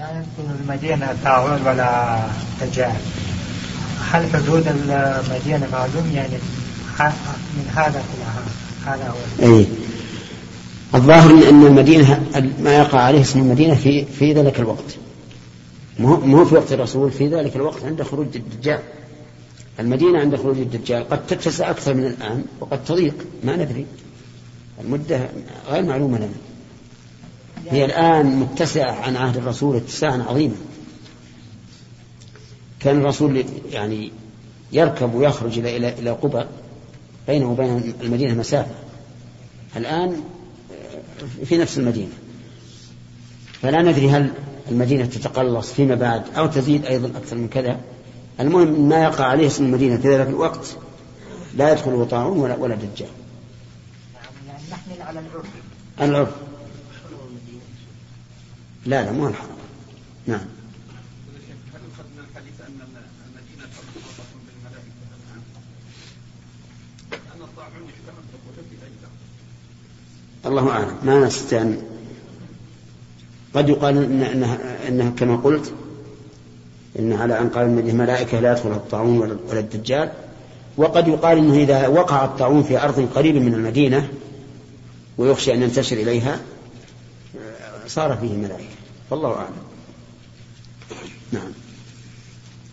لا المدينة طاعون ولا دجال هل حدود المدينة معلوم يعني من هذا إلى هذا؟ هو. أي. الظاهر أن المدينة ما يقع عليه اسم المدينة في في ذلك الوقت. مو في وقت الرسول في ذلك الوقت عند خروج الدجال. المدينة عند خروج الدجال قد تتسع أكثر من الآن وقد تضيق ما ندري. المدة غير معلومة لنا. هي الآن متسعة عن عهد الرسول اتساعا عظيما كان الرسول يعني يركب ويخرج إلى إلى إلى قبى بينه وبين المدينة مسافة الآن في نفس المدينة فلا ندري هل المدينة تتقلص فيما بعد أو تزيد أيضا أكثر من كذا المهم ما يقع عليه اسم المدينة في ذلك الوقت لا يدخله طاعون ولا ولا دجال. يعني نحمل على العرف. العرف. لا لا مو الحرام. نعم. الله أعلم ما نستطيع قد يقال إن إنها, إنها كما قلت إن على أن قال المدينة ملائكة لا يدخلها الطاعون ولا الدجال وقد يقال إنه إذا وقع الطاعون في أرض قريبة من المدينة ويخشى أن ينتشر إليها صار فيه ملائكة والله أعلم. نعم.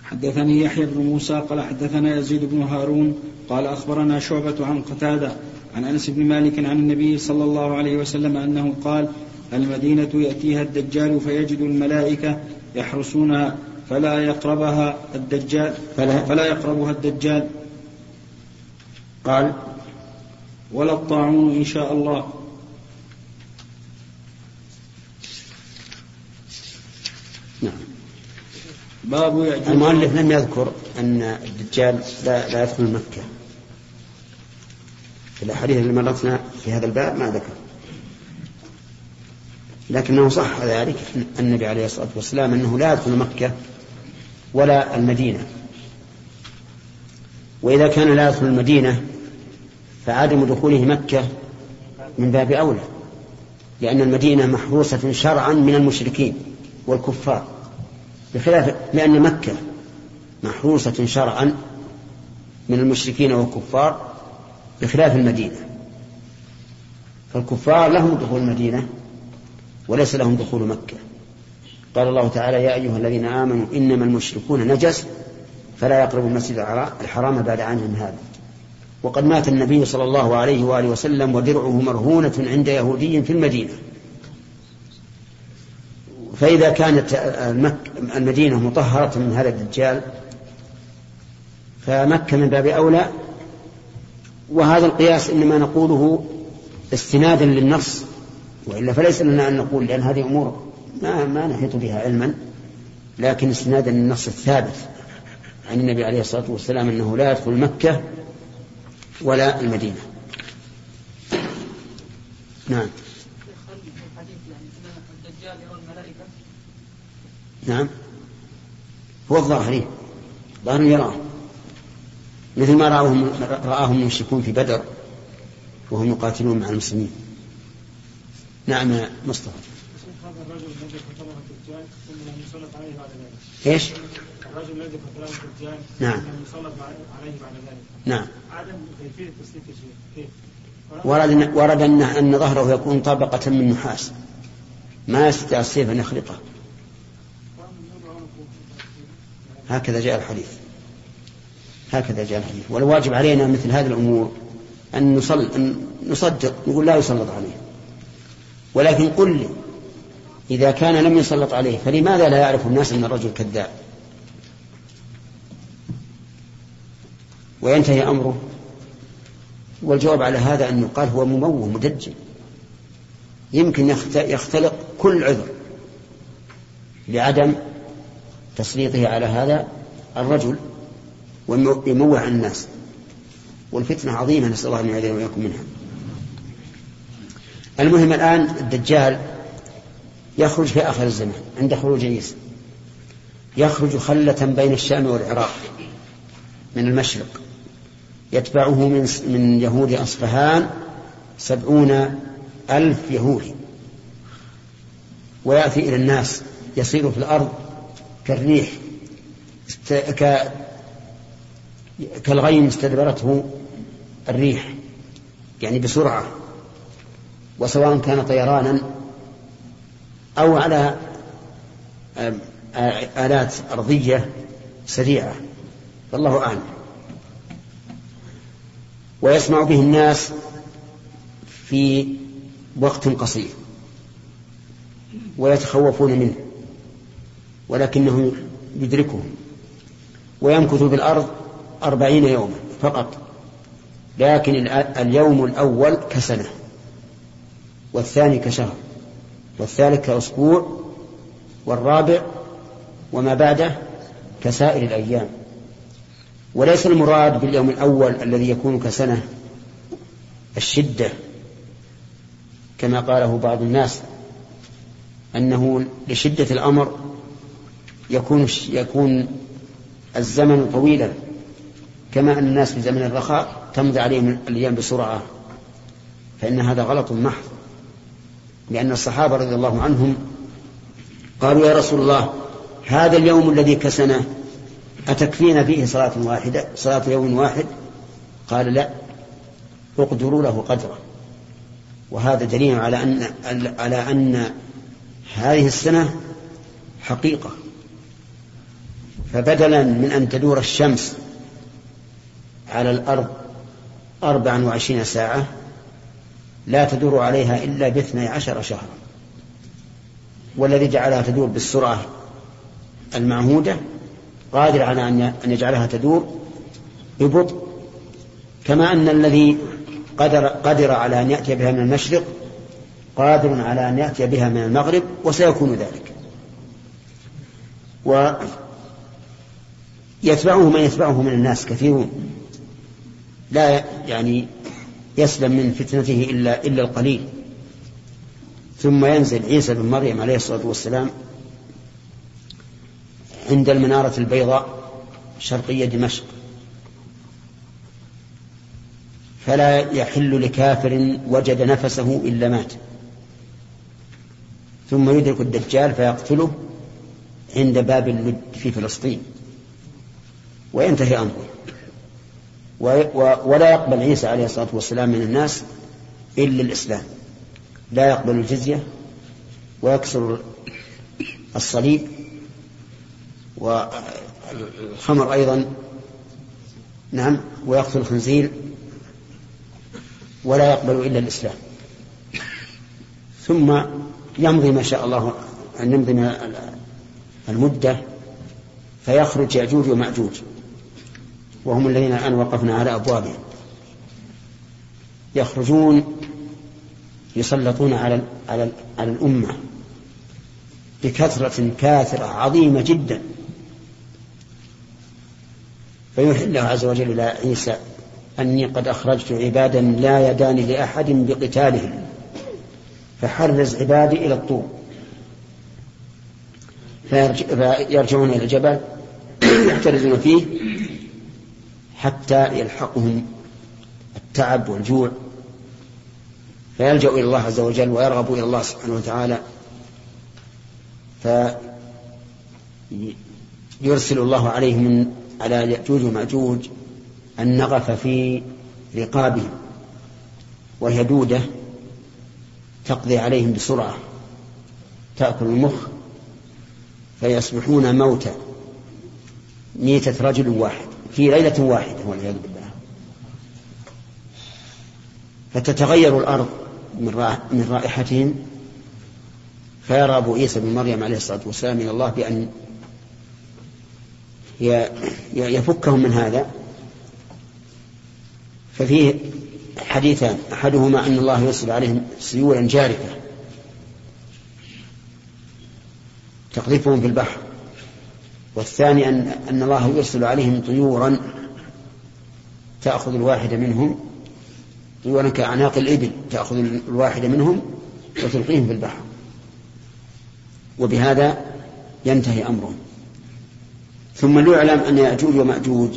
حدثني يحيى بن موسى قال حدثنا يزيد بن هارون قال أخبرنا شعبة عن قتادة عن أنس بن مالك عن النبي صلى الله عليه وسلم أنه قال المدينة يأتيها الدجال فيجد الملائكة يحرسونها فلا يقربها الدجال فلا, فلا يقربها الدجال. قال ولا الطاعون إن شاء الله نعم باب المؤلف لم يذكر أن الدجال لا, لا يدخل مكة. في الأحاديث اللي مرتنا في هذا الباب ما ذكر. لكنه صح ذلك النبي عليه الصلاة والسلام أنه لا يدخل مكة ولا المدينة. وإذا كان لا يدخل المدينة فعدم دخوله مكة من باب أولى لأن المدينة محروسة شرعا من المشركين والكفار. بخلاف لأن مكة محروسة شرعا من المشركين والكفار بخلاف المدينة. فالكفار لهم دخول المدينة وليس لهم دخول مكة. قال الله تعالى يا أيها الذين آمنوا إنما المشركون نجس فلا يقربوا المسجد الحرام بعد عنهم هذا. وقد مات النبي صلى الله عليه وآله وسلم ودرعه مرهونة عند يهودي في المدينة. فإذا كانت المدينة مطهرة من هذا الدجال فمكة من باب أولى. وهذا القياس إنما نقوله استنادا للنص وإلا فليس لنا أن نقول لأن هذه أمور ما ما نحيط بها علما لكن استنادا للنص الثابت عن النبي عليه الصلاة والسلام أنه لا يدخل مكة ولا المدينة. نعم. نعم. هو الظاهري ظاهر يراه. مثل ما رآهم رآهم المشركون في بدر وهم يقاتلون مع المسلمين. نعم يا مصطفى. الرجل الذي قتله الدجال ثم لم يسلط عليه بعد ذلك. إيش؟ الرجل الذي قتله الدجال نعم. لم يسلط عليه بعد ذلك. نعم. عدم كيفية تسليك الشيء كيف؟ ورد ورد ان أن ظهره يكون طبقه من نحاس. ما يستطيع السيف أن يخلطه هكذا جاء الحديث. هكذا جاء الحديث. والواجب علينا مثل هذه الأمور أن نصل أن نصدق نقول لا يسلط عليه. ولكن قل لي إذا كان لم يسلط عليه فلماذا لا يعرف الناس أن الرجل كذاب؟ وينتهي أمره. والجواب على هذا أن يقال هو مموه مدجل. يمكن يختلق كل عذر لعدم تسليطه على هذا الرجل ويموه عن الناس. والفتنة عظيمة نسأل الله أن يعيذنا وإياكم منها. المهم الآن الدجال يخرج في آخر الزمان عند خروج عيسى يخرج خلة بين الشام والعراق من المشرق. يتبعه من من يهود أصفهان سبعون ألف يهودي. ويأتي إلى الناس يصير في الأرض كالريح ك... كالغيم استدبرته الريح يعني بسرعة وسواء كان طيرانا أو على آلات أرضية سريعة فالله أعلم. ويسمع به الناس في وقت قصير ويتخوفون منه. ولكنه يدركهم ويمكث في الأرض أربعين يوما فقط لكن اليوم الأول كسنة والثاني كشهر والثالث كأسبوع والرابع وما بعده كسائر الأيام. وليس المراد باليوم الأول الذي يكون كسنة الشدة كما قاله بعض الناس أنه لشدة الأمر يكون يكون الزمن طويلا كما أن الناس في زمن الرخاء تمضي عليهم الأيام بسرعة. فإن هذا غلط محض لأن الصحابة رضي الله عنهم قالوا يا رسول الله هذا اليوم الذي كسنا أتكفينا فيه صلاة واحدة صلاة يوم واحد؟ قال لا اقدروا له قدره وهذا دليل على أن على أن هذه السنة حقيقة. فبدلا من أن تدور الشمس على الأرض أربعا وعشرين ساعة لا تدور عليها إلا باثني عشر شهرا. والذي جعلها تدور بالسرعة المعهودة قادر على أن يجعلها تدور ببطء كما أن الذي قدر, قدر على أن يأتي بها من المشرق قادر على أن يأتي بها من المغرب وسيكون ذلك. ويتبعه من يتبعه من الناس كثيرون. لا يعني يسلم من فتنته إلا, إلا القليل. ثم ينزل عيسى بن مريم عليه الصلاة والسلام عند المنارة البيضاء شرقية دمشق. فلا يحل لكافر وجد نفسه إلا مات. ثم يدرك الدجال فيقتله عند باب اللد في فلسطين. وينتهي أمره. ولا يقبل عيسى عليه الصلاة والسلام من الناس إلا الإسلام. لا يقبل الجزية ويكسر الصليب والخمر أيضا. نعم ويقتل الخنزير. ولا يقبل إلا الإسلام. ثم يمضي ما شاء الله أن يمضي المدة فيخرج يأجوج ومأجوج. وهم الذين الآن وقفنا على أبوابهم. يخرجون يسلطون على على على الأمة بكثرة كاثرة عظيمة جدا. فيوحي الله عز وجل إلى عيسى أني قد أخرجت عبادا لا يدان لأحد بقتالهم. فحرز عبادي إلى الطور. فيرجعون إلى الجبل يحترزون فيه. حتى يلحقهم التعب والجوع. فيلجأ إلى الله عز وجل ويرغب إلى الله سبحانه وتعالى. فيرسل الله عليهم على يأجوج ومأجوج النغف في رقابهم وهي دودة تقضي عليهم بسرعة. تأكل المخ فيصبحون موتى. ميتة رجل واحد. في ليلة واحدة والعياذ بالله. فتتغير الأرض من رائحتهم فيرى أبو عيسى بن مريم عليه الصلاة والسلام من الله بأن يفكهم من هذا. ففيه حديثان أحدهما أن الله يرسل عليهم سيولا جارفة تقذفهم في البحر. والثاني أن, أن الله يرسل عليهم طيورا تأخذ الواحد منهم طيورا كأعناق الإبل تأخذ الواحد منهم وتلقيهم في البحر. وبهذا ينتهي أمرهم. ثم ليعلم أن يأجوج ومأجوج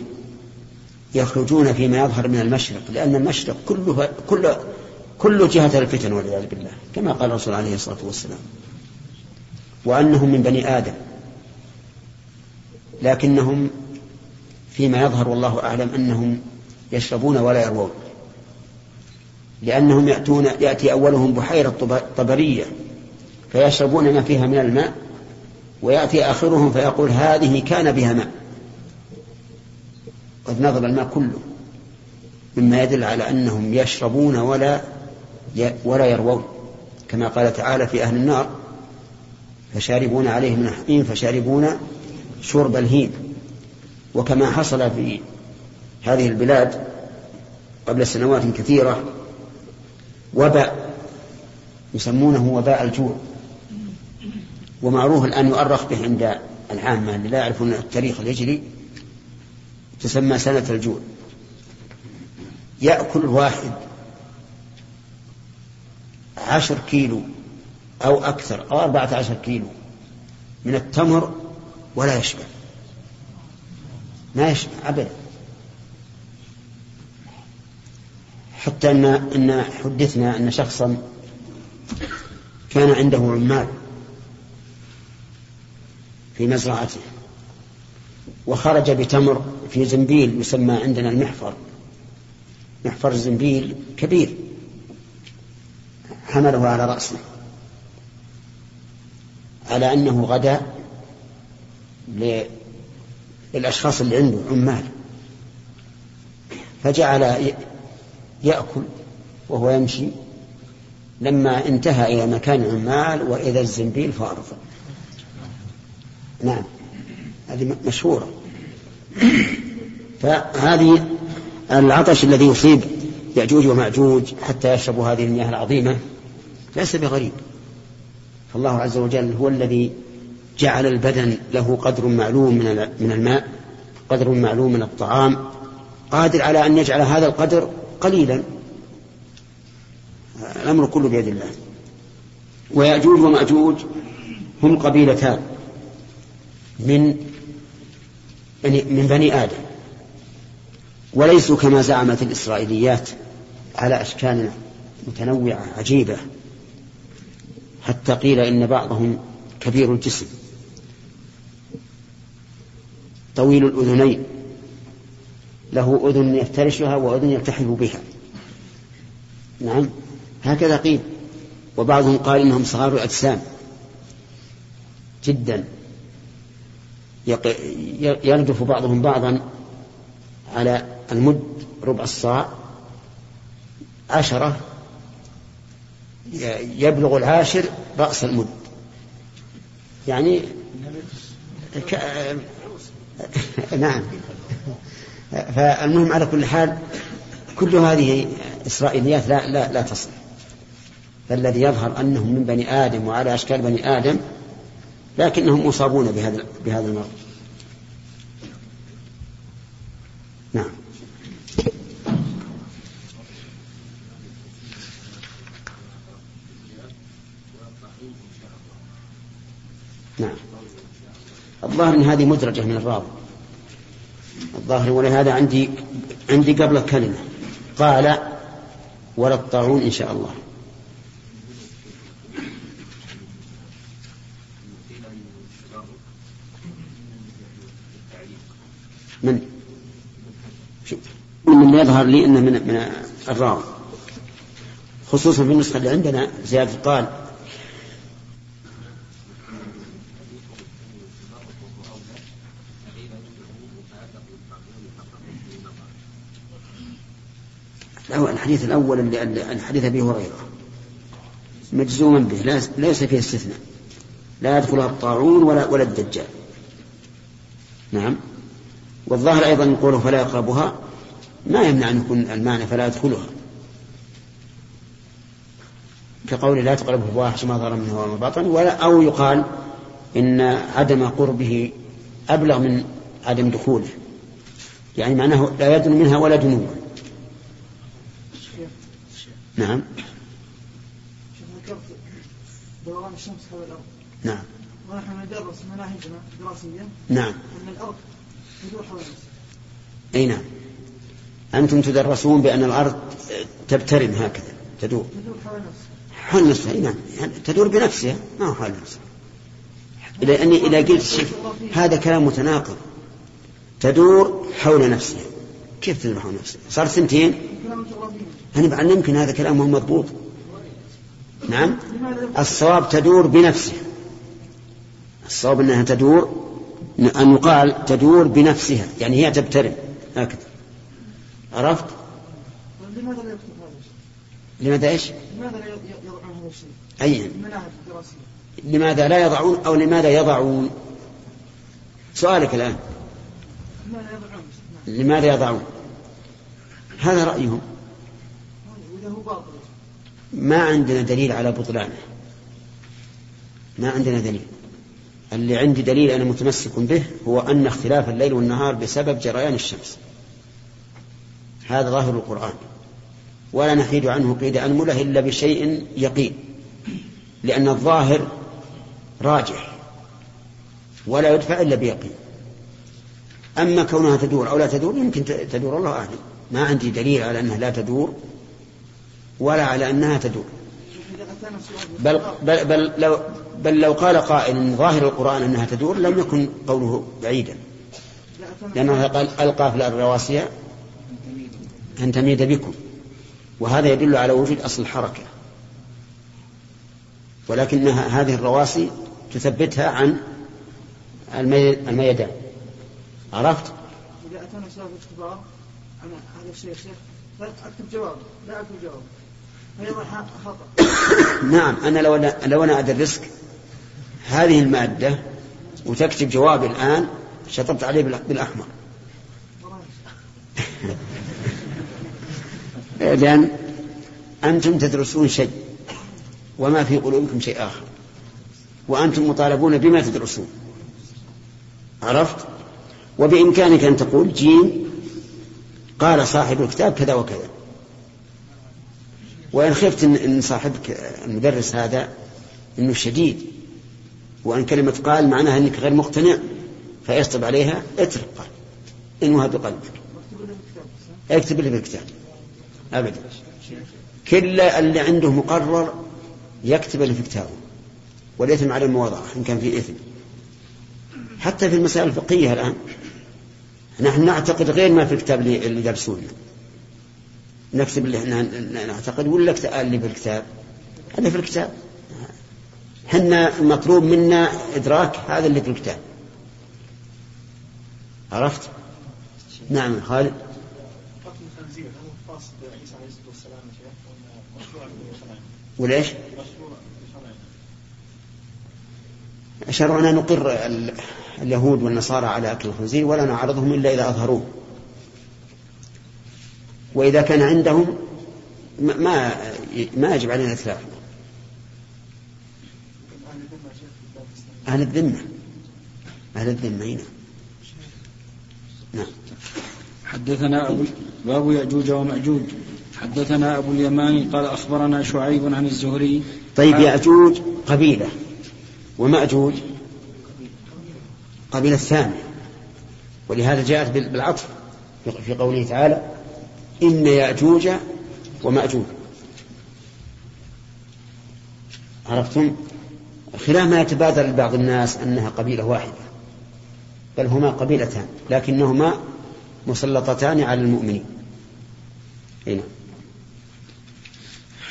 يخرجون فيما يظهر من المشرق لأن المشرق كله كل كل جهة الفتن والعياذ بالله كما قال الرسول عليه الصلاة والسلام. وأنهم من بني آدم. لكنهم فيما يظهر والله أعلم أنهم يشربون ولا يروون. لأنهم يأتون يأتي أولهم بحيرة طبرية فيشربون ما فيها من الماء ويأتي آخرهم فيقول هذه كان بها ماء. قد نضب الماء كله مما يدل على أنهم يشربون ولا ولا يروون. كما قال تعالى في أهل النار فشاربون عليه من الحميم فشاربون شرب الهيم وكما حصل في هذه البلاد قبل سنوات كثيرة وباء يسمونه وباء الجوع. ومعروف الآن يؤرخ به عند العامة اللي لا يعرفون التاريخ الهجري تسمى سنة الجوع. يأكل الواحد عشر كيلو أو أكثر أو أربعة عشر كيلو من التمر ولا يشبع. ما يشبع أبدا. حتى أن أن حدثنا أن شخصا كان عنده عمال في مزرعته وخرج بتمر في زنبيل يسمى عندنا المحفر. محفر زنبيل كبير. حمله على رأسه. على أنه غدا للأشخاص اللي عنده عمال. فجعل يأكل وهو يمشي. لما انتهى إلى مكان عمال وإذا الزنبيل فارغ نعم. هذه مشهورة. فهذه العطش الذي يصيب يأجوج ومأجوج حتى يشربوا هذه المياه العظيمة ليس بغريب. فالله عز وجل هو الذي جعل البدن له قدر معلوم من الماء قدر معلوم من الطعام قادر على أن يجعل هذا القدر قليلا. الأمر كله بيد الله. ويأجوج ومأجوج هم قبيلتان من من بني آدم. وليسوا كما زعمت الإسرائيليات على أشكال متنوعة عجيبة. حتى قيل إن بعضهم كبير الجسم. طويل الأذنين. له أذن يفترشها وأذن يلتحف بها. نعم. هكذا قيل. وبعضهم قال إنهم صغار الأجسام جدا. يردف بعضهم بعضا على المد ربع الصاع. عشرة. يبلغ العاشر رأس المد. يعني. نعم. فالمهم على كل حال كل هذه إسرائيليات لا لا لا تصل. فالذي يظهر أنهم من بني آدم وعلى أشكال بني آدم لكنهم مصابون بهذا بهذا المرض نعم نعم الظاهر إن هذه مدرجة من الراوي. الظاهر ولهذا عندي عندي قبل الكلمة قال ولا الطاعون إن شاء الله. من؟ من يظهر لي إنه من من الراوي. خصوصا في النسخة اللي عندنا زيادة قال الحديث الأول الحديث أبي هريرة. مجزوما به. ليس فيه استثناء. لا يدخلها الطاعون ولا ولا الدجال. نعم. والظاهر أيضا قوله فلا يقربها. ما يمنع أن يكون المعنى فلا يدخلها. كقول لا تقربه الفواحش ما ظهر منه وما بطن ولا أو يقال إن عدم قربه أبلغ من عدم دخوله. يعني معناه لا يدن منها ولا دنوا نعم. دوران الشمس حول الأرض. نعم. ونحن ندرس مناهجنا الدراسية نعم. أن الأرض تدور حول الشمس أي نعم. أنتم تدرسون بأن الأرض تبترم هكذا تدور. تدور حول نفسها حول نفسها أي نعم. يعني تدور بنفسها ما هو حول نفسها إلى أني إذا قلت شف هذا كلام متناقض. تدور حول نفسها. كيف حول نفسها صار سنتين؟ أنا بعلمك أن هذا كلام مو مضبوط. نعم؟ الصواب تدور بنفسها الصواب أنها تدور أن يقال تدور بنفسها يعني هي تبترم. هكذا. عرفت؟ لماذا لا يكتب هذا الشيء؟ لماذا إيش؟ لماذا لا يضعون هذا الشيء؟ أي. المناهج الدراسية لماذا لا يضعون أو لماذا يضعون؟ سؤالك الآن. لماذا يضعون؟ لماذا يضعون؟ هذا رأيهم. ما عندنا دليل على بطلانه. ما عندنا دليل. اللي عندي دليل أنا متمسك به هو أن اختلاف الليل والنهار بسبب جريان الشمس. هذا ظاهر القرآن. ولا نحيد عنه قيد أنملة إلا بشيء يقين. لأن الظاهر راجح. ولا يدفع إلا بيقين. أما كونها تدور أو لا تدور يمكن تدور. الله أعلم. ما عندي دليل على أنها لا تدور ولا على أنها تدور. بل, بل, بل, لو, بل لو قال قائل ظاهر القرآن أنها تدور لم يكن قوله بعيدا. لأنه قال ألقى في الرواسي أن تميد بكم. وهذا يدل على وجود أصل الحركة. ولكن هذه الرواسي تثبتها عن المي- الميدان. عرفت؟ إذا أتانا سؤال اختبار عن هذا الشيء شيخ لا أكتب جواب لا أكتب جواب. خطأ. نعم أنا لو أنا لو أنا أدرسك هذه المادة وتكتب جواب الآن شطبت عليه بالأ- بالأحمر. لأن أنتم تدرسون شيء وما في قلوبكم شيء آخر وأنتم مطالبون بما تدرسون. عرفت؟ وبإمكانك أن تقول جيم قال صاحب الكتاب كذا وكذا. وإن خفت إن صاحبك المدرس هذا إنه شديد وأن كلمة قال معناها أنك غير مقتنع فيصطب عليها اترك قال إنها بقلبك اكتب اللي بالكتاب أبدا. كل اللي عنده مقرر يكتب اللي في كتابه والإثم على المواضعة إن كان في إثم. حتى في المسائل الفقهية الآن نحن نعتقد غير ما في الكتاب اللي درسونا نكتب اللي إحنا نعتقد ولا اللي في الكتاب هذا في الكتاب حنا المطلوب منا إدراك هذا اللي في الكتاب عرفت؟ نعم خالد؟ وليش؟ شرعنا نقر ال- اليهود والنصارى على أكل الخنزير ولا نعرضهم إلا إذا أظهروه. وإذا كان عندهم ما ما- يجب علينا إتلافه أهل الذمة. أهل الذمة هنا نعم. حدثنا أبو باب يأجوج ومأجوج. حدثنا أبو اليماني قال أخبرنا شعيب عن الزهري طيب يأجوج قبيلة ومأجوج قبيلة ثانية ولهذا جاءت بال- بالعطف في- قوله تعالى إن يأجوج ومأجوج. عرفتم؟ خلاف ما يتبادر لبعض الناس أنها قبيلة واحدة بل هما قبيلتان لكنهما مسلطتان على المؤمنين. هنا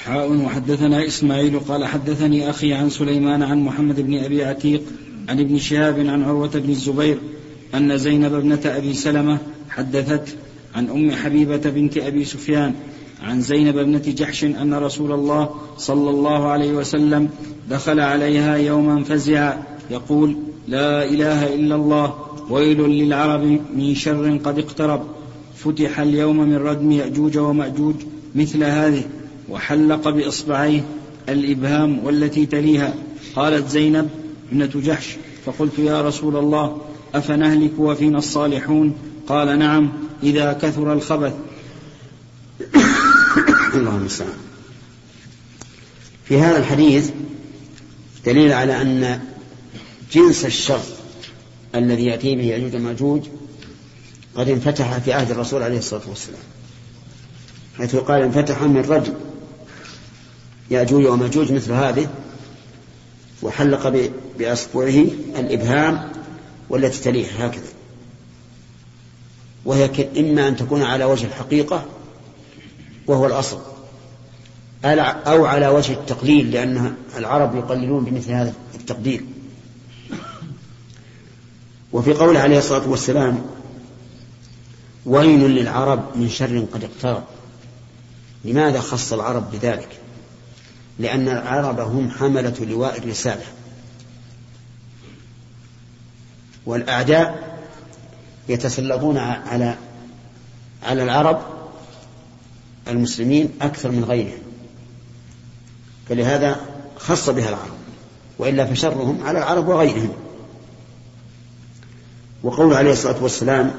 حاء وحدثنا إسماعيل قال حدثني أخي عن سليمان عن محمد بن أبي عتيق عن ابن شهاب عن عروة بن الزبير أن زينب ابنة أبي سلمة حدثت عن أم حبيبة بنت أبي سفيان عن زينب ابنة جحش أن رسول الله صلى الله عليه وسلم دخل عليها يوما فزعا يقول لا إله إلا الله ويل للعرب من شر قد اقترب فتح اليوم من ردم يأجوج ومأجوج مثل هذه وحلق بإصبعيه الإبهام والتي تليها قالت زينب ابنة جحش فقلت يا رسول الله أفنهلك وفينا الصالحون؟ قال نعم إذا كثر الخبث. اللهم المستعان. في هذا الحديث دليل على أن جنس الشر الذي يأتي به يأجوج ومأجوج قد انفتح في عهد الرسول عليه الصلاة والسلام. حيث قال انفتح من رجل يأجوج ومأجوج مثل هذه وحلق بأصبعه الإبهام والتي تليه هكذا. وهي إما أن تكون على وجه الحقيقة وهو الأصل أو على وجه التقليل لأن العرب يقللون بمثل هذا التقدير. وفي قوله عليه الصلاة والسلام ويل للعرب من شر قد اقترب. لماذا خص العرب بذلك؟ لأن العرب هم حملة لواء الرسالة. والأعداء يتسلطون على على العرب المسلمين أكثر من غيرهم. فلهذا خص بها العرب وإلا فشرهم على العرب وغيرهم. وقول عليه الصلاة والسلام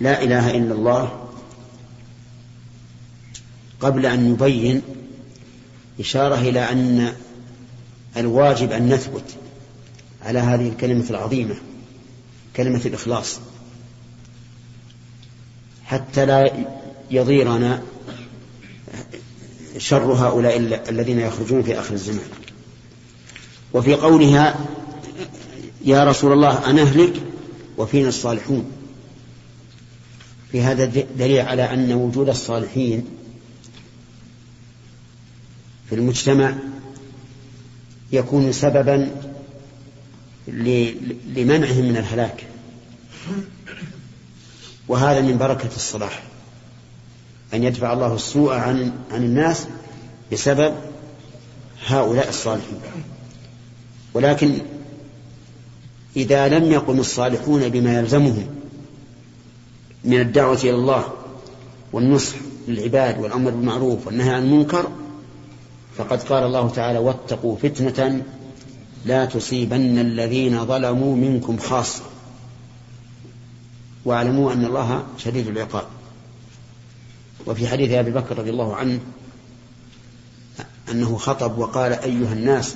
لا إله إلا الله قبل أن يبين إشارة إلى أن الواجب أن نثبت على هذه الكلمة العظيمة كلمة الإخلاص. حتى لا يضيرنا شر هؤلاء الذين يخرجون في آخر الزمان. وفي قولها يا رسول الله أنهلك وفينا الصالحون. في هذا دليل على أن وجود الصالحين في المجتمع يكون سببا لمنعهم من الهلاك. وهذا من بركة الصلاح أن يدفع الله السوء عن عن الناس بسبب هؤلاء الصالحين. ولكن إذا لم يقم الصالحون بما يلزمهم من الدعوة إلى الله والنصح للعباد والأمر بالمعروف والنهي عن المنكر فقد قال الله تعالى واتقوا فتنة لا تصيبن الذين ظلموا منكم خاصة. واعلموا أن الله شديد العقاب. وفي حديث أبي بكر رضي الله عنه أنه خطب وقال أيها الناس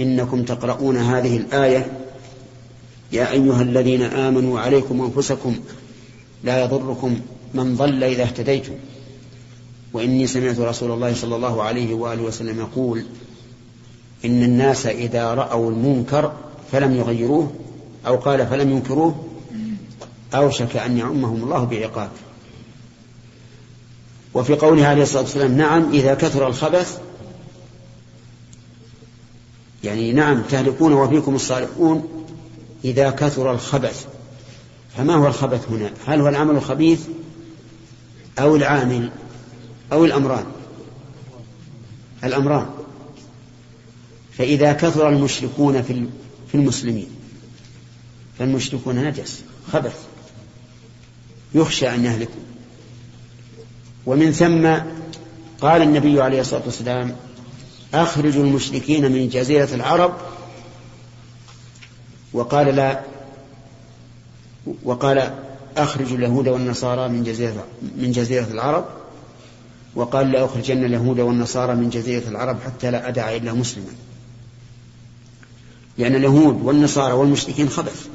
إنكم تقرؤون هذه الآية يا أيها الذين آمنوا عليكم أنفسكم لا يضركم من ضل إذا اهتديتم. وإني سمعت رسول الله صلى الله عليه وآله وسلم يقول إن الناس إذا رأوا المنكر فلم يغيروه أو قال فلم ينكروه أوشك أن يعمهم الله بعقاب. وفي قوله عليه الصلاة والسلام نعم إذا كثر الخبث يعني نعم تهلكون وفيكم الصالحون إذا كثر الخبث. فما هو الخبث هنا؟ هل هو العمل الخبيث أو العامل؟ أو الأمران. الأمران. فإذا كثر المشركون في المسلمين فالمشركون نجس خبث يخشى أن يهلكوا. ومن ثم قال النبي عليه الصلاة والسلام أخرجوا المشركين من جزيرة العرب. وقال لا وقال أخرجوا اليهود والنصارى من جزيرة من جزيرة العرب. وقال لأخرجن اليهود والنصارى من جزيرة العرب حتى لا أدع إلا مسلما. لأن اليهود والنصارى والمشركين خبث.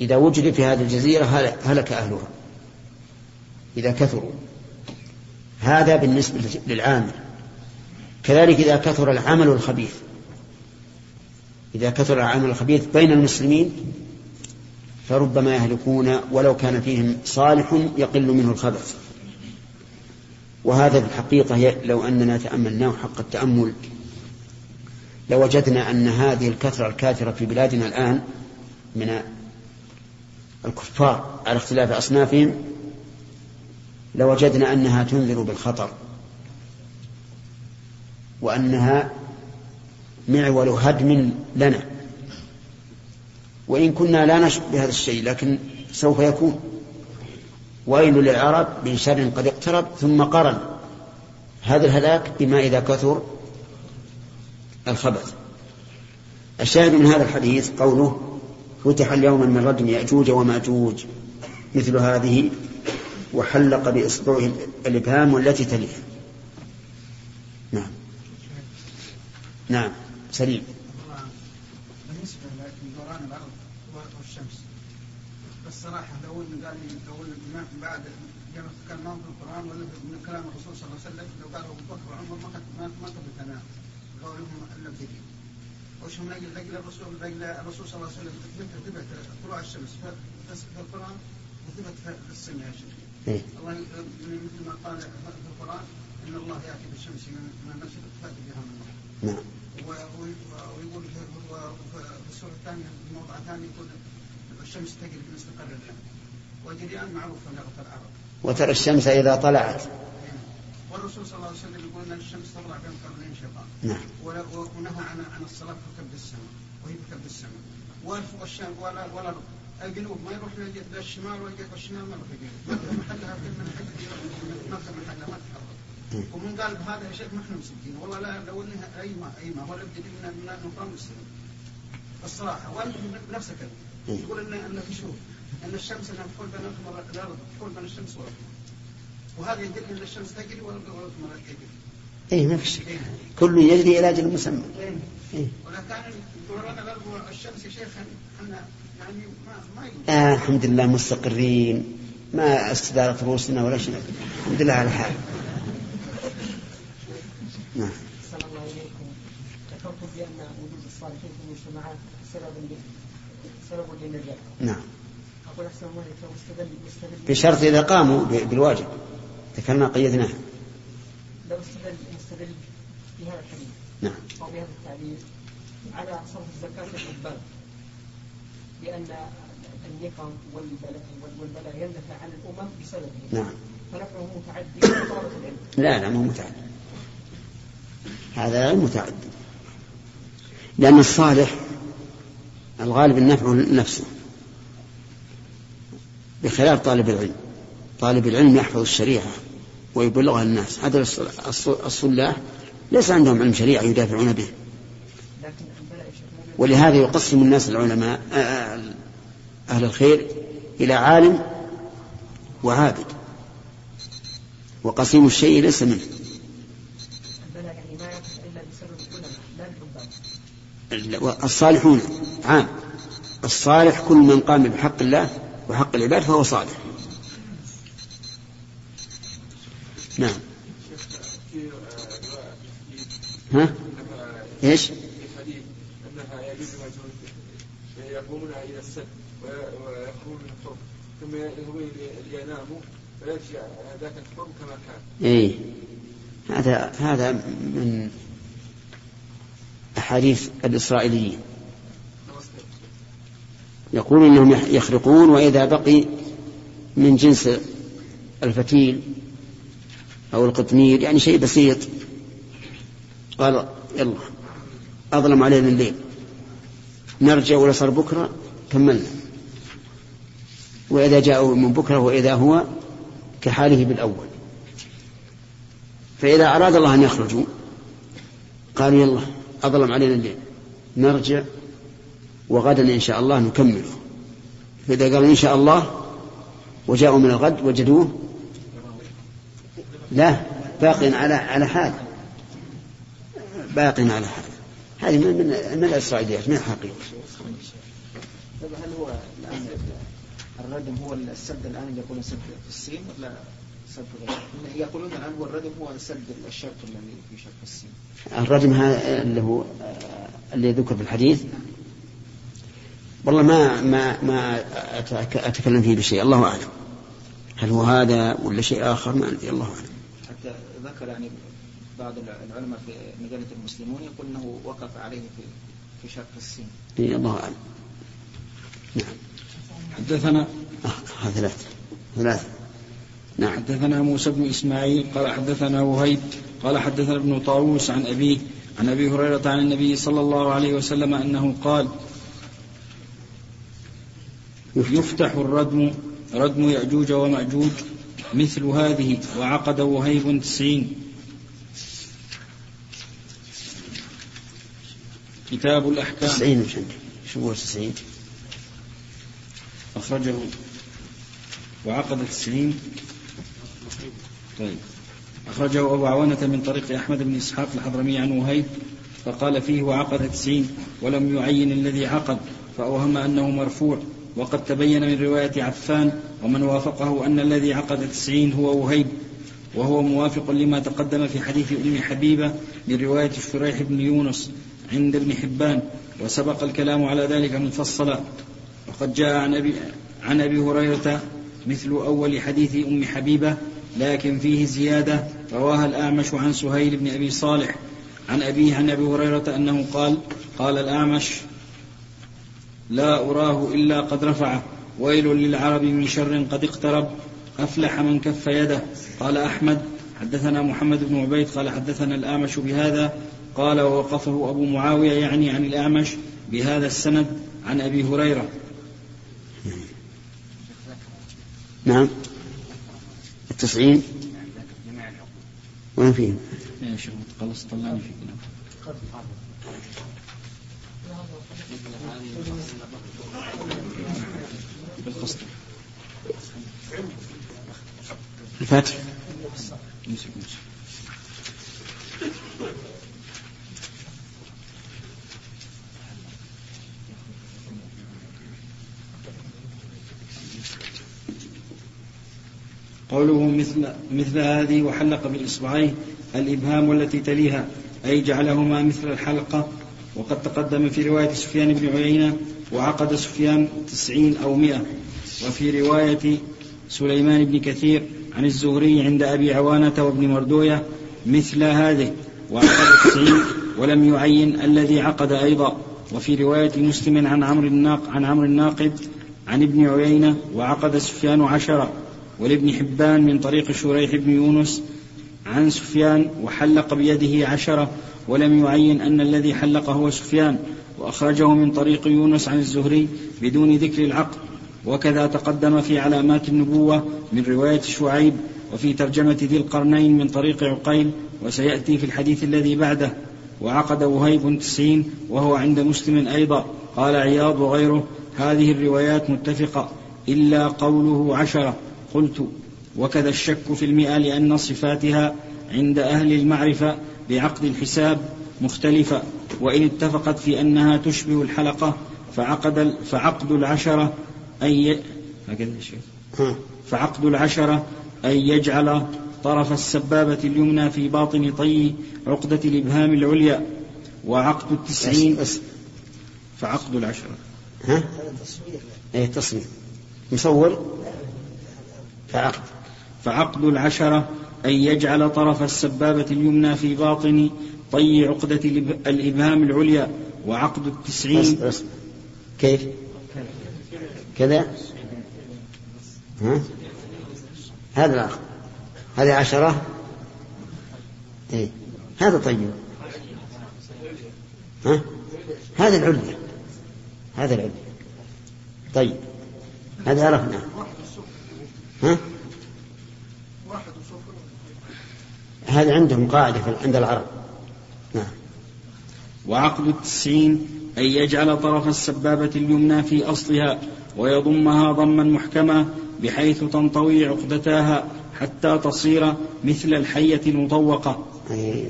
إذا وجد في هذه الجزيرة هلك أهلها. إذا كثروا. هذا بالنسبة للعامل. كذلك إذا كثر العمل الخبيث. إذا كثر العمل الخبيث بين المسلمين فربما يهلكون ولو كان فيهم صالح يقل منه الخبث. وهذا في الحقيقة لو أننا تأملناه حق التأمل لوجدنا أن هذه الكثرة الكاثرة في بلادنا الآن من الكفار على اختلاف أصنافهم لوجدنا أنها تنذر بالخطر وأنها معول هدم لنا. وإن كنا لا نشك بهذا الشيء لكن سوف يكون. ويل للعرب من شر قد اقترب ثم قرن. هذا الهلاك بما إذا كثر الخبث. الشاهد من هذا الحديث قوله فتح اليوم من ردم يأجوج ومأجوج مثل هذه وحلق بإصبعه الإبهام والتي تليها. نعم. نعم. سليم بالنسبة لدوران الأرض والشمس بس صراحة لو قال لي لو الإمام بعد كان كان ما هو في القران ولا من كلام الرسول صلى الله عليه وسلم لو قال أبو بكر وعمر ما ما ما أنا قولهم لم تجد وش من أجل أجل الرسول أجل الرسول صلى الله عليه وسلم؟ ثبت ثبت طلوع الشمس. في القرآن وثبت في السنة يا شيخ. إيه. الله مثل ما قال في القرآن إن الله يأتي بالشمس من المشرق فاتي بها من المغرب نعم. ويقول في- السورة الثانية في موضع ثاني يقول الشمس تجري في مستقر لها وجريان معروف في لغة العرب. وترى الشمس إذا طلعت. والرسول صلى الله عليه وسلم يقول إن الشمس تطلع بين قرنين شيطان نعم. ونهى عن عن الصلاة في كبد السماء. وهي في كبد السماء. والشام ولا ولا الجنوب ما يروح للشمال ولا والشمال ما يروح للجنوب محلها في من حيث مكة محلها ما تتحرك ومن قال بهذا يا شيخ ما إحنا مسكين والله لا لو إنها أي ما أي ما. ولا بدي من من نقام مسلمين الصراحة. وأنت بنفسك إيه. تقول ان في شوف أن الشمس انها تحول بين الأرض تحول بين الشمس والارض وهذا يدل أن الشمس تجري والقمر تجري إيه ما في شك. كل يجري إلى أجل مسمى. إيه. ولكن دوران الأرض والشمس يا شيخ إحنا يعني ما ما يمكن. آه الحمد لله مستقرين. ما استدارت رؤوسنا ولا شيء. الحمد لله على حال. نعم. أحسن الله إليكم ذكرتم بأن وجود الصالحين في المجتمعات سبب سبب للنجاة. نعم. أحسن الله بشرط إذا قاموا بالواجب. ذكرنا قيدناه لو استدل مستدل بهذا الحديث. نعم. أو بهذا التعبير. على صرف الزكاة للعباد لأن النقم والبلاء والبلاء يندفع عن الأمم بسببه. نعم. فنفعه متعدي لطلبة العلم. لا لا مو متعدد هذا غير متعدد لأن الصالح الغالب النفع لنفسه بخلاف طالب العلم. طالب العلم يحفظ الشريعة ويبلغها الناس. هذا الص- الص- الصلاح ليس عندهم علم شريعة يدافعون به. ولهذا يقسم الناس العلماء آه، آه، أهل الخير إلى عالم وعابد. وقسيم الشيء ليس منه. الصالحون عام. الصالح كل من قام بحق الله وحق العباد فهو صالح. نعم. ها؟ إيش؟ يقومون إلى السد ويقومون الحكم ثم يذهبون ليناموا فيرجع ذاك الحكم كما كان إيه. هذا هذا من أحاديث الإسرائيليين. يقول إنهم يخرقون وإذا بقي من جنس الفتيل أو القطمير يعني شيء بسيط. قال يلا أظلم علينا الليل. نرجع ولا صار بكرة؟ كملنا. وإذا جاءوا من بكرة وإذا هو كحاله بالأول. فإذا أراد الله أن يخرجوا قالوا يلا أظلم علينا الليل. نرجع وغدا إن شاء الله نكمله. فإذا قالوا إن شاء الله وجاءوا من الغد وجدوه لا باق على على حال. باق على حال. هذه من من, من الإسرائيليات من الحقيقة. طيب هل هو الآن الردم هو السد الآن يقولون سد في الصين ولا سد غير؟ يقولون الآن هو الردم هو السد الشرق الذي في شرق الصين. الرجم هذا اللي هو آه، اللي ذكر في الحديث والله ما ما ما أتكلم فيه بشيء. الله أعلم. هل هو هذا ولا شيء آخر؟ ما أدري. الله أعلم. حتى ذكر يعني بعض العلماء في مجلة المسلمون يقول أنه وقف عليه في في شرق الصين. إيه الله أعلم. نعم. حدثنا آه، ثلاثة. ثلاثة. نعم. حدثنا موسى بن إسماعيل قال حدثنا وهيب قال حدثنا ابن طاووس عن أبيه عن أبي هريرة عن النبي صلى الله عليه وسلم أنه قال يفتح الردم ردم يأجوج ومأجوج مثل هذه وعقد وهيب تسعين. كتاب الأحكام. تسعين شو هو تسعين؟ أخرجه. وعقد تسعين. طيب. أخرجه أبو عوانة من طريق أحمد بن إسحاق الحضرمي عن وهيب فقال فيه وعقد تسعين ولم يعين الذي عقد فأوهم أنه مرفوع. وقد تبين من رواية عفان ومن وافقه أن الذي عقد تسعين هو وهيب وهو موافق لما تقدم في حديث أم حبيبة من رواية شريح بن يونس عند ابن حبان وسبق الكلام على ذلك مفصلا وقد جاء عن أبي, عن أبي هريرة مثل أول حديث أم حبيبة لكن فيه زيادة رواها الأعمش عن سهيل بن أبي صالح. عن أبيه عن أبي هريرة أنه قال قال الأعمش لا أراه إلا قد رفعه. ويل للعرب من شر قد اقترب. أفلح من كف يده. قال أحمد حدثنا محمد بن عبيد قال حدثنا الأعمش بهذا. قال ووقفه أبو معاوية يعني عن الأعمش بهذا السند عن أبي هريرة. نعم. التسعين. وين فيه؟ يا شيخ خلص طلعني في الفتح قوله مثل مثل هذه وحلق بالإصبعين الإبهام والتي تليها أي جعلهما مثل الحلقة. وقد تقدم في رواية سفيان بن عيينة وعقد سفيان تسعين أو مئة. وفي رواية سليمان بن كثير عن الزهري عند أبي عوانة وابن مردوية مثل هذه وعقد تسعين ولم يعين الذي عقد أيضا. وفي رواية مسلم عن عمرو الناق عن عمرو الناقد عن ابن عيينة وعقد سفيان عشرة. ولابن حبان من طريق شريح بن يونس عن سفيان وحلق بيده عشرة. ولم يعين أن الذي حلق هو سفيان. وأخرجه من طريق يونس عن الزهري بدون ذكر العقد. وكذا تقدم في علامات النبوة من رواية شعيب وفي ترجمة ذي القرنين من طريق عقيل وسيأتي في الحديث الذي بعده وعقد وهيب تسعين وهو عند مسلم أيضا. قال عياض وغيره هذه الروايات متفقة إلا قوله عشرة. قلت وكذا الشك في المئة لأن صفاتها عند أهل المعرفة بعقد الحساب مختلفة وإن اتفقت في أنها تشبه الحلقة فعقد فعقد العشرة أي هكذا فعقد العشرة أن يجعل طرف السبابة اليمنى في باطن طي عقدة الإبهام العليا. وعقد التسعين فعقد العشرة. ها؟ إيه تصوير مصور. فعقد. فعقد العشرة أن يجعل طرف السبابة اليمنى في باطن طي عقدة الإبهام العليا. وعقد التسعين أصبر أصبر. كيف؟ كذا؟ ها؟ هذا العقد هذه عشرة؟ إيه؟ هذا طيب. ها؟ هذا العليا. هذا العليا. طيب. هذا عرفنا ها؟ هذا عندهم قاعدة عند العرب. نعم. وعقد التسعين أن يجعل طرف السبابة اليمنى في أصلها. ويضمها ضما محكما بحيث تنطوي عقدتاها حتى تصير مثل الحية المطوقة. أي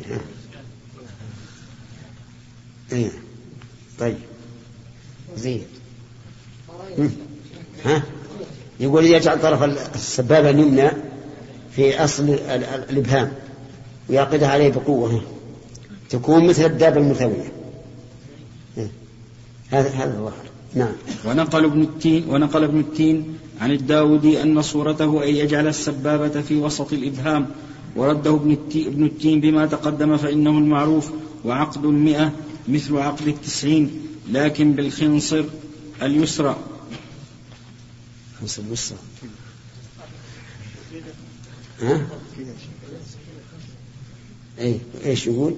أي طيب. زين. ها؟ يقول يجعل طرف السبابة اليمنى في أصل الإبهام ويعقدها عليه بقوة. تكون مثل الدابة المثوية. هذا هذا الظاهر نعم ونقل ابن التين ونقل ابن التين عن الداودي أن صورته أن يجعل السبابة في وسط الإبهام ورده ابن التين, ابن التين بما تقدم فإنه المعروف وعقد المئة مثل عقد التسعين لكن بالخنصر اليسرى خمسة الوسطى ها؟ اي إيش يقول؟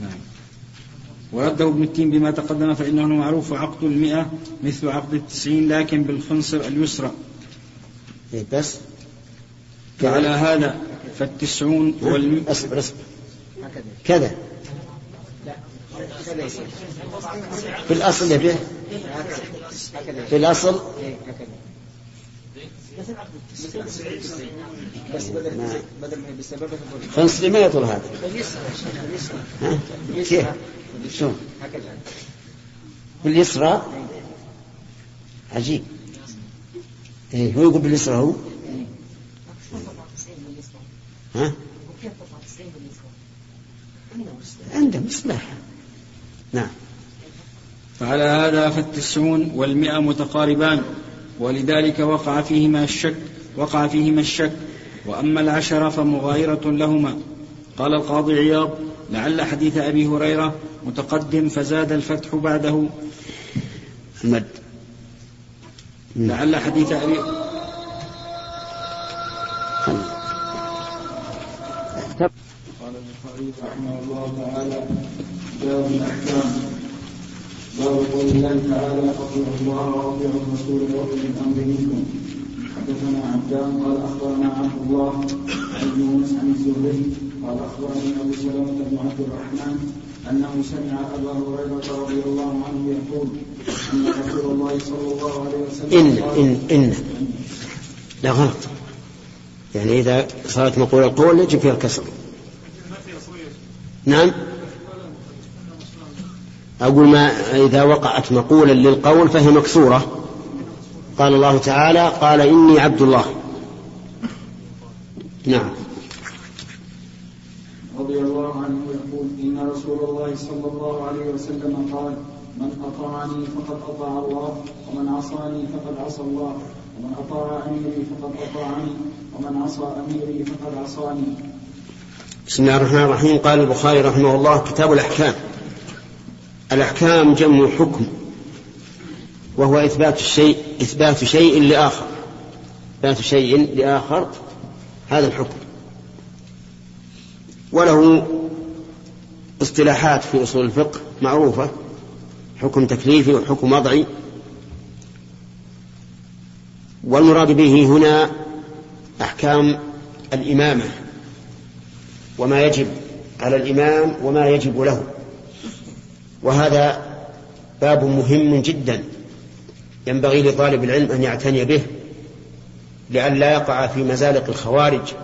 نعم ورده ابن التين بما تقدم فإنه معروف عقد المئة مثل عقد التسعين لكن بالخنصر اليسرى. إيه بس؟ فعلى هذا فالتسعون والمئة اصبر اصبر. كذا. في الأصل به في الأصل؟ بس بدل بدل ما بسبب فانصري ما يطول هذا؟ ها؟ كيف؟ شلون؟ باليسرى؟ عجيب. إيه هو يقول باليسرى هو؟ ها؟ عنده مصلحة. نعم. فعلى هذا فالتسعون والمئة متقاربان ولذلك وقع فيهما الشك وقع فيهما الشك وأما العشرة فمغايرة لهما. قال القاضي عياض لعل حديث أبي هريرة متقدم فزاد الفتح بعده. المد لعل حديث أبي قال البخاري رحمه الله تعالى باب الأحكام. باب قول الله تعالى اطيعوا الله واطيعوا الرسول وأولي الأمر منكم. حدثنا عبدان قال أخبرنا عبد الله عن يونس عن الزهري قال اخبرني أبو سلمة بن عبد الرحمن أنه سمع أبا هريرة رضي الله عنه يقول أن رسول الله صلى الله عليه وسلم إن إن إن. لا غلط. يعني إذا صارت مقولة القول يجب فيها الكسر. نعم. أقول ما إذا وقعت مقولا للقول فهي مكسورة. قال الله تعالى قال إني عبد الله. نعم. رضي الله عنه يقول إن رسول الله صلى الله عليه وسلم قال من أطاعني فقد أطاع الله ومن عصاني فقد عصى الله ومن أطاع أميري فقد أطاعني ومن عصى أميري فقد عصاني. بسم الله الرحمن الرحيم. قال البخاري رحمه الله كتاب الأحكام. الأحكام جمع حكم وهو إثبات الشيء إثبات شيء لآخر. إثبات شيء لآخر هذا الحكم. وله اصطلاحات في أصول الفقه معروفة حكم تكليفي وحكم وضعي. والمراد به هنا أحكام الإمامة وما يجب على الإمام وما يجب له. وهذا باب مهم جدا ينبغي لطالب العلم أن يعتني به لئلا يقع في مزالق الخوارج.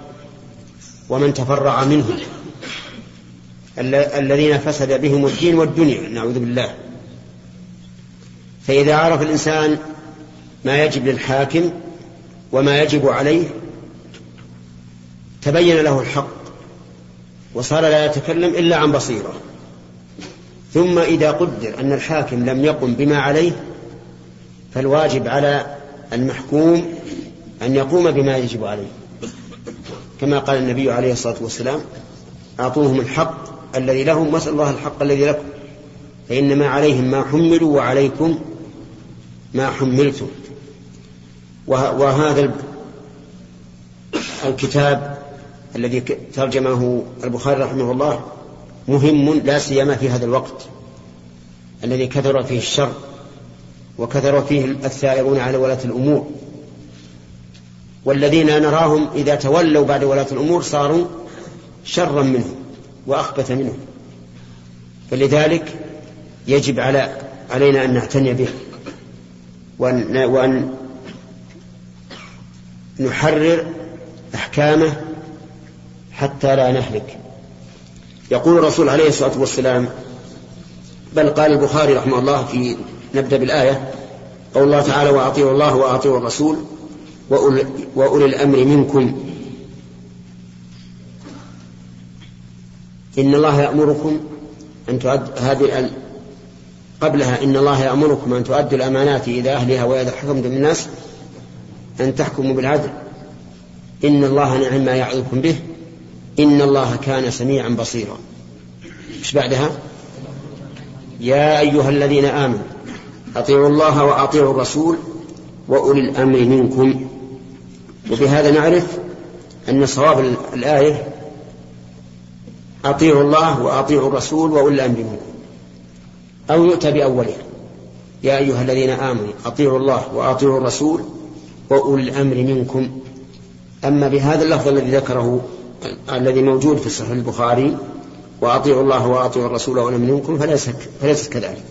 ومن تفرع منهم الذين فسد بهم الدين والدنيا نعوذ بالله. فإذا عرف الإنسان ما يجب للحاكم وما يجب عليه تبين له الحق وصار لا يتكلم إلا عن بصيرة. ثم إذا قدر أن الحاكم لم يقم بما عليه فالواجب على المحكوم أن يقوم بما يجب عليه. كما قال النبي عليه الصلاة والسلام أعطوهم الحق الذي لهم واسأل الله الحق الذي لكم فإنما عليهم ما حملوا وعليكم ما حملتم. وهذا الكتاب الذي ترجمه البخاري رحمه الله مهم لا سيما في هذا الوقت الذي كثر فيه الشر وكثر فيه الثائرون على ولاة الأمور. والذين نراهم إذا تولوا بعد ولاة الأمور صاروا شرا منهم وأخبث منهم. فلذلك يجب على علينا أن نعتني به وأن, وأن نحرر أحكامه حتى لا نهلك. يقول الرسول عليه الصلاة والسلام بل قال البخاري رحمه الله في نبدأ بالآية قول الله تعالى وأطيعوا الله وأطيعوا الرسول وأولي الأمر منكم. إن الله يأمركم أن تؤد هذه قبلها إن الله يأمركم أن تؤدوا الأمانات إلى أهلها وإذا حكمتم بالناس أن تحكموا بالعدل. إن الله نعم ما يعظكم به. إن الله كان سميعا بصيرا. إيش بعدها؟ يا أيها الذين آمنوا أطيعوا الله وأطيعوا الرسول وأولي الأمر منكم. وبهذا نعرف أن صواب الآية أطيعوا الله وأطيعوا الرسول وأولي الأمر منكم. أو يؤتى بأولها. يا أيها الذين آمنوا أطيعوا الله وأطيعوا الرسول وأولي الأمر منكم. أما بهذا اللفظ الذي ذكره الذي موجود في صحيح البخاري وأطيعوا الله وأطيعوا الرسول وأولي الأمر منكم فليس فليست كذلك.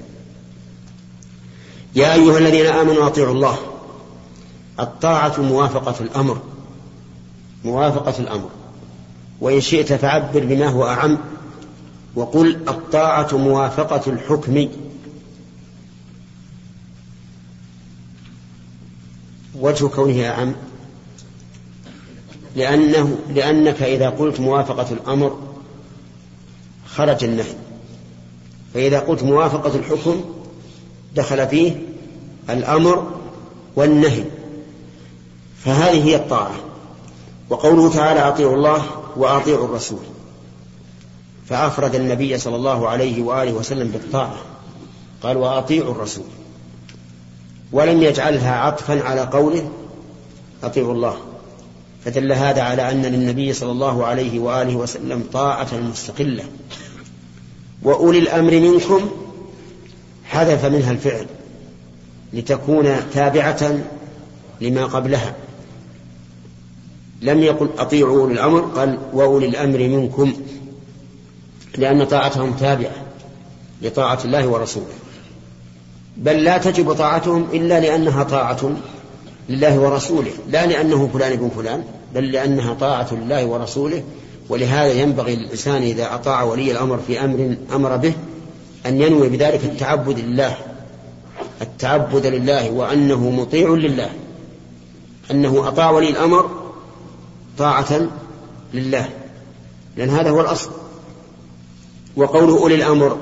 يا أيها الذين آمنوا أطيعوا الله الطاعة موافقة الأمر. موافقة الأمر. وإن شئت فعبر بما هو أعم. وقل الطاعة موافقة الحكم. وجه كونه أعم. لأنه لأنك إذا قلت موافقة الأمر خرج النهي. فإذا قلت موافقة الحكم دخل فيه الأمر والنهي. فهذه هي الطاعة. وقوله تعالى أطيعوا الله وأطيعوا الرسول. فأفرد النبي صلى الله عليه وآله وسلم بالطاعة. قال وأطيعوا الرسول. ولم يجعلها عطفا على قوله أطيعوا الله. فدل هذا على أن للنبي صلى الله عليه وآله وسلم طاعة مستقلة. وأولي الأمر منكم حذف منها الفعل لتكون تابعة لما قبلها. لم يقل أطيعوا أولي الأمر قال وأولي الأمر منكم لأن طاعتهم تابعة لطاعة الله ورسوله. بل لا تجب طاعتهم إلا لأنها طاعة لله ورسوله لا لأنه فلان ابن فلان بل لأنها طاعة لله ورسوله. ولهذا ينبغي للإنسان إذا أطاع ولي الأمر في أمر أمر به أن ينوي بذلك التعبد لله التعبد لله وأنه مطيع لله أنه أطاع ولي الأمر طاعة لله لأن هذا هو الأصل. وقوله أولي الأمر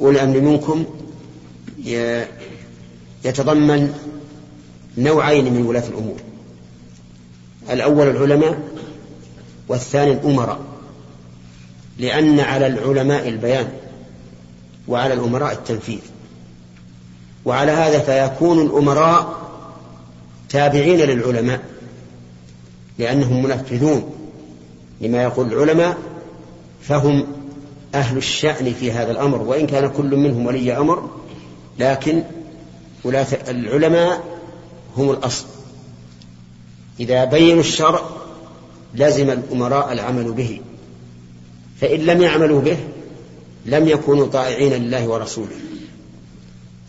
أولي الأمر منكم يتضمن نوعين من ولاة الأمور. الأول العلماء والثاني الأمراء. لأن على العلماء البيان وعلى الأمراء التنفيذ. وعلى هذا فيكون الأمراء تابعين للعلماء. لأنهم منفذون لما يقول العلماء فهم أهل الشأن في هذا الأمر وإن كان كل منهم ولي أمر لكن ولاة العلماء هم الأصل. إذا بينوا الشرع لزم الأمراء العمل به فإن لم يعملوا به لم يكونوا طائعين لله ورسوله.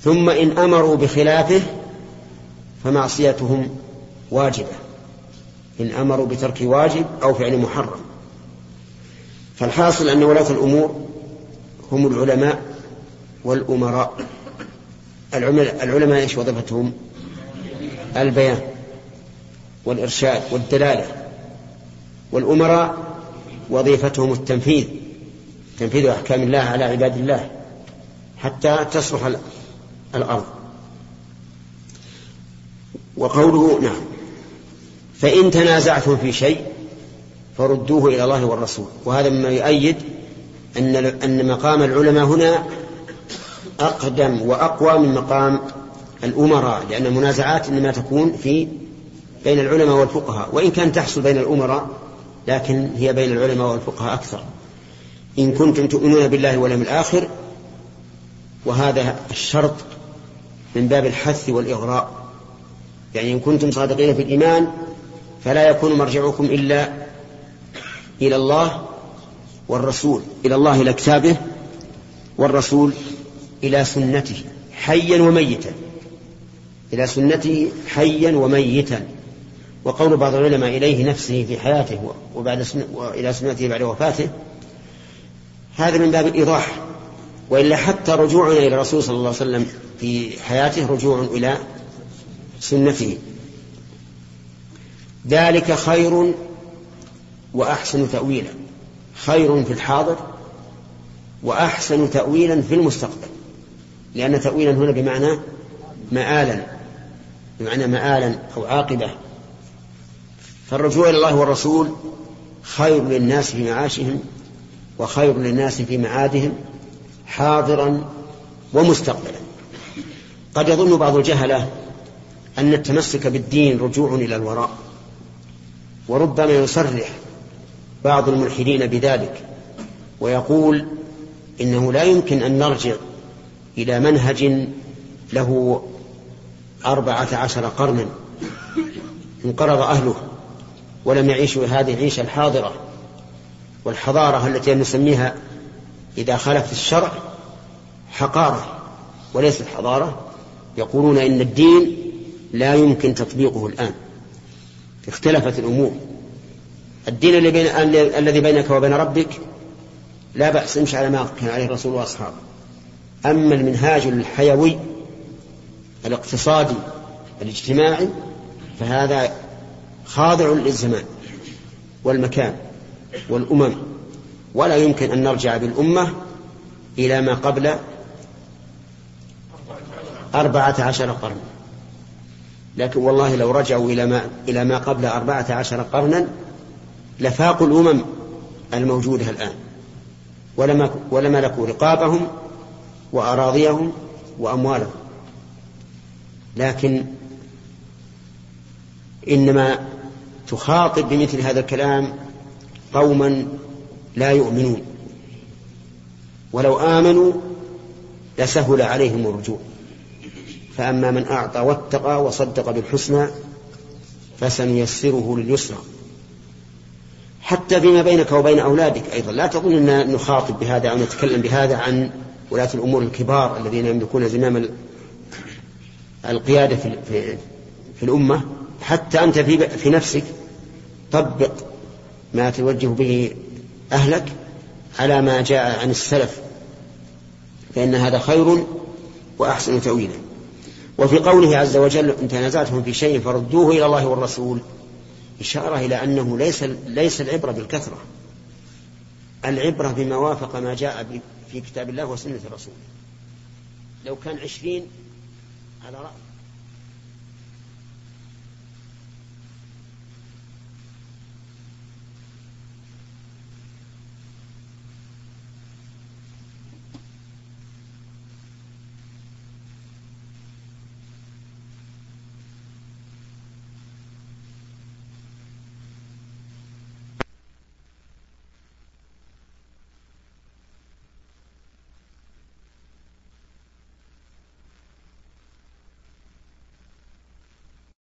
ثم إن أمروا بخلافه فمعصيتهم واجبة. إن أمروا بترك واجب أو فعل محرم. فالحاصل أن ولاة الأمور هم العلماء والأمراء. العلماء إيش وظيفتهم؟ البيان والإرشاد والدلالة. والأمراء وظيفتهم التنفيذ. تنفيذ أحكام الله على عباد الله حتى تصلح الأرض. وقوله نعم. فإن تنازعتم في شيء فردوه إلى الله والرسول. وهذا مما يؤيد أن أن مقام العلماء هنا أقدم وأقوى من مقام الأمراء لأن المنازعات إنما تكون في بين العلماء والفقهاء. وإن كان تحصل بين الأمراء لكن هي بين العلماء والفقهاء أكثر. إن كنتم تؤمنون بالله واليوم الآخر وهذا الشرط من باب الحث والإغراء. يعني إن كنتم صادقين في الإيمان فلا يكون مرجعكم إلا إلى الله والرسول إلى الله إلى كتابه والرسول إلى سنته حيا وميتا. إلى سنته حيا وميتا. وقول بعض العلماء إليه نفسه في حياته وبعد سنة وإلى سنته بعد وفاته هذا من باب الإيضاح. وإلا حتى رجوعنا إلى الرسول صلى الله عليه وسلم في حياته رجوع إلى سنته. ذلك خير وأحسن تأويلا. خير في الحاضر وأحسن تأويلا في المستقبل. لأن تأويلا هنا بمعنى مآلا بمعنى مآلا أو عاقبة. فالرجوع إلى الله والرسول خير للناس في معاشهم وخير للناس في معادهم حاضرا ومستقبلا. قد يظن بعض الجهلة أن التمسك بالدين رجوع إلى الوراء. وربما يصرح بعض الملحدين بذلك ويقول إنه لا يمكن أن نرجع إلى منهج له أربعة عشر قرنا انقرض أهله ولم يعيشوا هذه العيشة الحاضرة والحضارة التي نسميها إذا خالفت الشرع حقارة وليست حضارة يقولون إن الدين لا يمكن تطبيقه الآن. اختلفت الأمور. الدين اللي بين الذي بينك وبين ربك لا بأس امشي على ما كان عليه الرسول وأصحابه. أما المنهاج الحيوي الاقتصادي الاجتماعي فهذا خاضع للزمان والمكان والأمم. ولا يمكن أن نرجع بالأمة إلى ما قبل أربعة عشر قرنا لكن والله لو رجعوا إلى ما, إلى ما قبل أربعة عشر قرنا لفاقوا الأمم الموجودة الآن. ولما, ولملكوا رقابهم وأراضيهم وأموالهم. لكن إنما تخاطب بمثل هذا الكلام قوما لا يؤمنون. ولو آمنوا لسهل عليهم الرجوع. فأما من أعطى واتقى وصدق بالحسنى فسنيسره لليسرى. حتى فيما بينك وبين أولادك أيضا. لا تظن أن نخاطب بهذا أو نتكلم بهذا عن ولاة الأمور الكبار الذين يملكون زمام القيادة في, في, في الأمة. حتى أنت في, في نفسك طبق ما توجه به أهلك على ما جاء عن السلف فإن هذا خير وأحسن تأويلا. وفي قوله عز وجل إن تنازعتم في شيء فردوه إلى الله والرسول. إشارة إلى أنه ليس ليس العبرة بالكثرة. العبرة بما وافق ما جاء في كتاب الله وسنة الرسول. لو كان عشرين على رأي